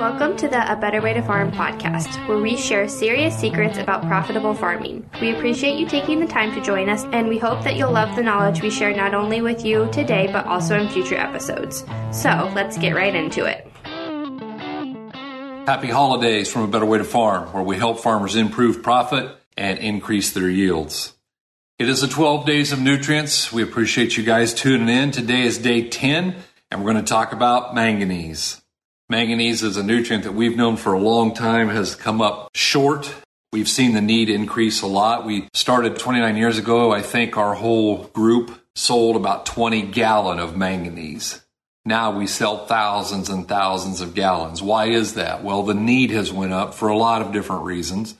Welcome to the A Better Way to Farm podcast, where we share serious secrets about profitable farming. We appreciate you taking the time to join us, and we hope that you'll love the knowledge we share not only with you today, but also in future episodes. So let's get right into it. Happy holidays from A Better Way to Farm, where we help farmers improve profit and increase their yields. It is the 12 days of nutrients. We appreciate you guys tuning in. Today is day 10, and we're going to talk about manganese. Manganese is a nutrient that we've known for a long time has come up short. We've seen the need increase a lot. We started 29 years ago. I think our whole group sold about 20 gallon of manganese. Now we sell thousands and thousands of gallons. Why is that? Well, the need has went up for a lot of different reasons.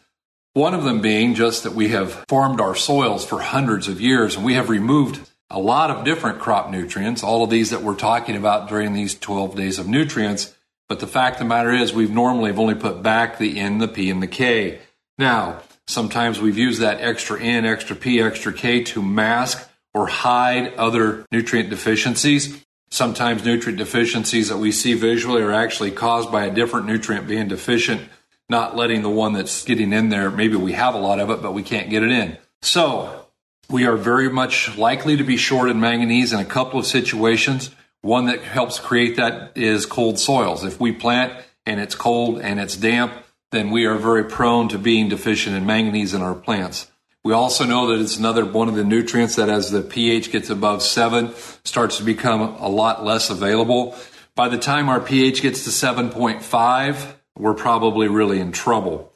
One of them being just that we have farmed our soils for hundreds of years and we have removed a lot of different crop nutrients, all of these that we're talking about during these 12 days of nutrients but the fact of the matter is, we've normally have only put back the N, the P, and the K. Now, sometimes we've used that extra N, extra P, extra K to mask or hide other nutrient deficiencies. Sometimes nutrient deficiencies that we see visually are actually caused by a different nutrient being deficient, not letting the one that's getting in there. Maybe we have a lot of it, but we can't get it in. So, we are very much likely to be short in manganese in a couple of situations. One that helps create that is cold soils. If we plant and it's cold and it's damp, then we are very prone to being deficient in manganese in our plants. We also know that it's another one of the nutrients that as the pH gets above seven, starts to become a lot less available. By the time our pH gets to 7.5, we're probably really in trouble.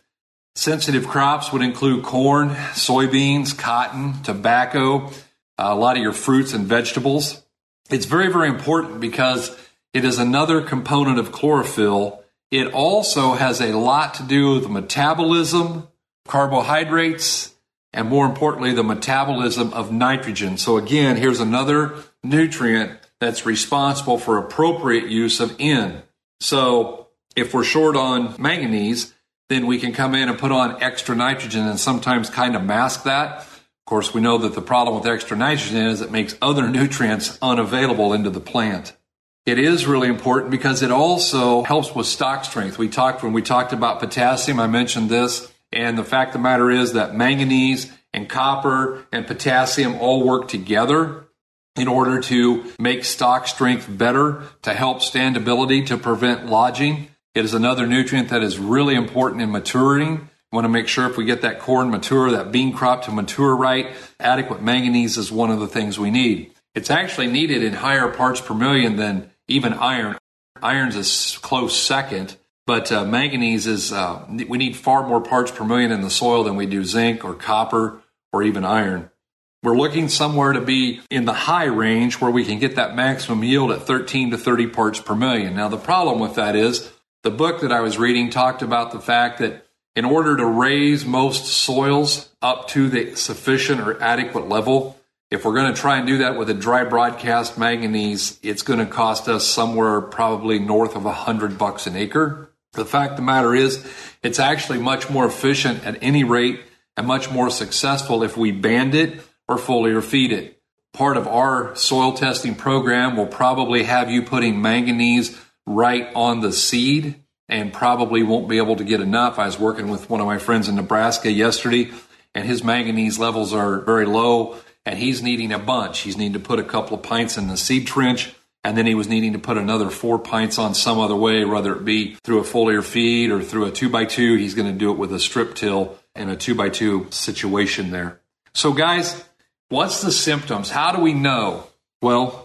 Sensitive crops would include corn, soybeans, cotton, tobacco, a lot of your fruits and vegetables. It's very, very important because it is another component of chlorophyll. It also has a lot to do with metabolism, carbohydrates, and more importantly, the metabolism of nitrogen. So again, here's another nutrient that's responsible for appropriate use of N. So if we're short on manganese, then we can come in and put on extra nitrogen and sometimes kind of mask that. Of course, we know that the problem with extra nitrogen is it makes other nutrients unavailable into the plant. It is really important because it also helps with stalk strength. We talked when we talked about potassium, I mentioned this, and the fact of the matter is that manganese and copper and potassium all work together in order to make stalk strength better, to help standability, to prevent lodging. It is another nutrient that is really important in maturing want to make sure if we get that corn mature, that bean crop to mature right, adequate manganese is one of the things we need. It's actually needed in higher parts per million than even iron. Iron's a close second, but uh, manganese is, uh, we need far more parts per million in the soil than we do zinc or copper or even iron. We're looking somewhere to be in the high range where we can get that maximum yield at 13 to 30 parts per million. Now, the problem with that is the book that I was reading talked about the fact that in order to raise most soils up to the sufficient or adequate level, if we're going to try and do that with a dry broadcast manganese, it's going to cost us somewhere probably north of a hundred bucks an acre. The fact of the matter is, it's actually much more efficient at any rate and much more successful if we band it or foliar feed it. Part of our soil testing program will probably have you putting manganese right on the seed and probably won't be able to get enough. I was working with one of my friends in Nebraska yesterday, and his manganese levels are very low, and he's needing a bunch. He's needing to put a couple of pints in the seed trench, and then he was needing to put another four pints on some other way, whether it be through a foliar feed or through a two by two. He's going to do it with a strip till in a two by two situation there. So, guys, what's the symptoms? How do we know? Well,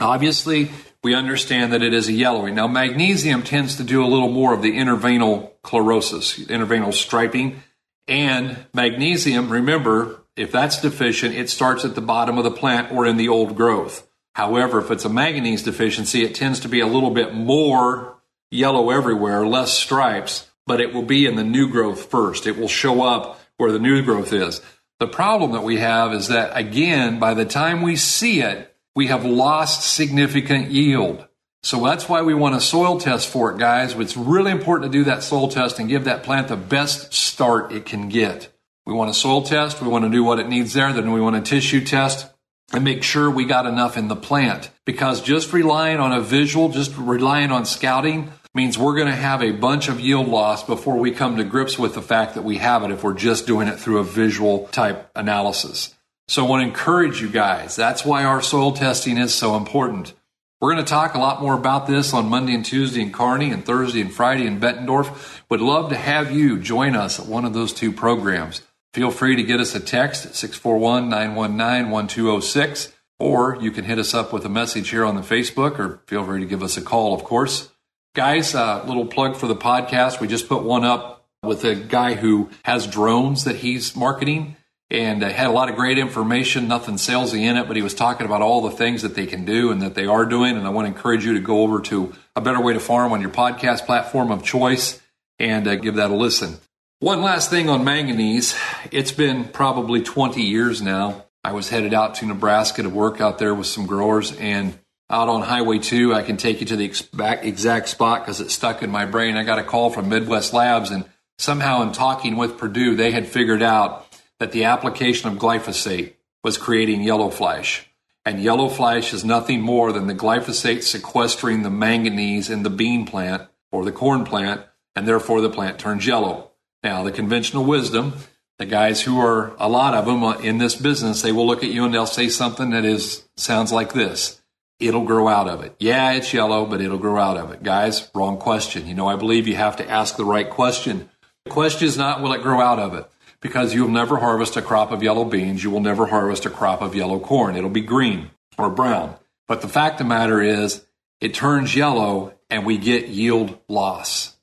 obviously, we understand that it is a yellowing. Now, magnesium tends to do a little more of the interveinal chlorosis, interveinal striping. And magnesium, remember, if that's deficient, it starts at the bottom of the plant or in the old growth. However, if it's a manganese deficiency, it tends to be a little bit more yellow everywhere, less stripes, but it will be in the new growth first. It will show up where the new growth is. The problem that we have is that, again, by the time we see it, we have lost significant yield. So that's why we want a soil test for it, guys. It's really important to do that soil test and give that plant the best start it can get. We want a soil test. We want to do what it needs there. Then we want a tissue test and make sure we got enough in the plant. Because just relying on a visual, just relying on scouting, means we're going to have a bunch of yield loss before we come to grips with the fact that we have it if we're just doing it through a visual type analysis. So I want to encourage you guys. That's why our soil testing is so important. We're going to talk a lot more about this on Monday and Tuesday in Kearney and Thursday and Friday in Bettendorf. Would love to have you join us at one of those two programs. Feel free to get us a text at 641 919 1206, or you can hit us up with a message here on the Facebook, or feel free to give us a call, of course. Guys, a little plug for the podcast. We just put one up with a guy who has drones that he's marketing and had a lot of great information, nothing salesy in it, but he was talking about all the things that they can do and that they are doing. And I want to encourage you to go over to A Better Way to Farm on your podcast platform of choice and uh, give that a listen. One last thing on manganese. It's been probably 20 years now. I was headed out to Nebraska to work out there with some growers and out on Highway 2, I can take you to the exact spot because it's stuck in my brain. I got a call from Midwest Labs and somehow in talking with Purdue, they had figured out that the application of glyphosate was creating yellow flash. And yellow flash is nothing more than the glyphosate sequestering the manganese in the bean plant or the corn plant, and therefore the plant turns yellow. Now, the conventional wisdom, the guys who are a lot of them uh, in this business, they will look at you and they'll say something that is sounds like this. It'll grow out of it. Yeah, it's yellow, but it'll grow out of it. Guys, wrong question. You know, I believe you have to ask the right question. The question is not will it grow out of it? Because you'll never harvest a crop of yellow beans. You will never harvest a crop of yellow corn. It'll be green or brown. But the fact of the matter is, it turns yellow and we get yield loss.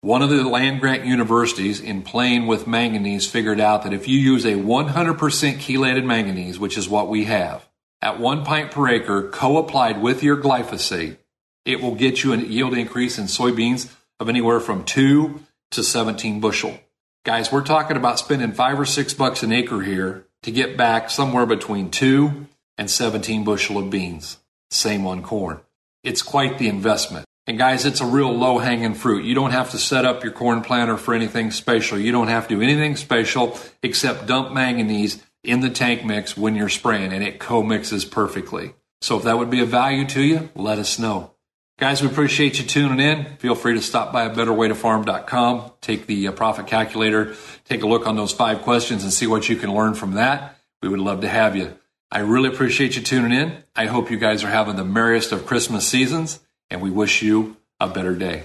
One of the land grant universities, in playing with manganese, figured out that if you use a 100% chelated manganese, which is what we have, at one pint per acre, co applied with your glyphosate, it will get you a yield increase in soybeans of anywhere from 2 to 17 bushel. Guys, we're talking about spending five or six bucks an acre here to get back somewhere between two and 17 bushel of beans. Same on corn. It's quite the investment. And guys, it's a real low hanging fruit. You don't have to set up your corn planter for anything special. You don't have to do anything special except dump manganese in the tank mix when you're spraying and it co-mixes perfectly. So if that would be of value to you, let us know. Guys, we appreciate you tuning in. Feel free to stop by a betterwaytofarm.com, take the uh, profit calculator, take a look on those five questions and see what you can learn from that. We would love to have you. I really appreciate you tuning in. I hope you guys are having the merriest of Christmas seasons, and we wish you a better day.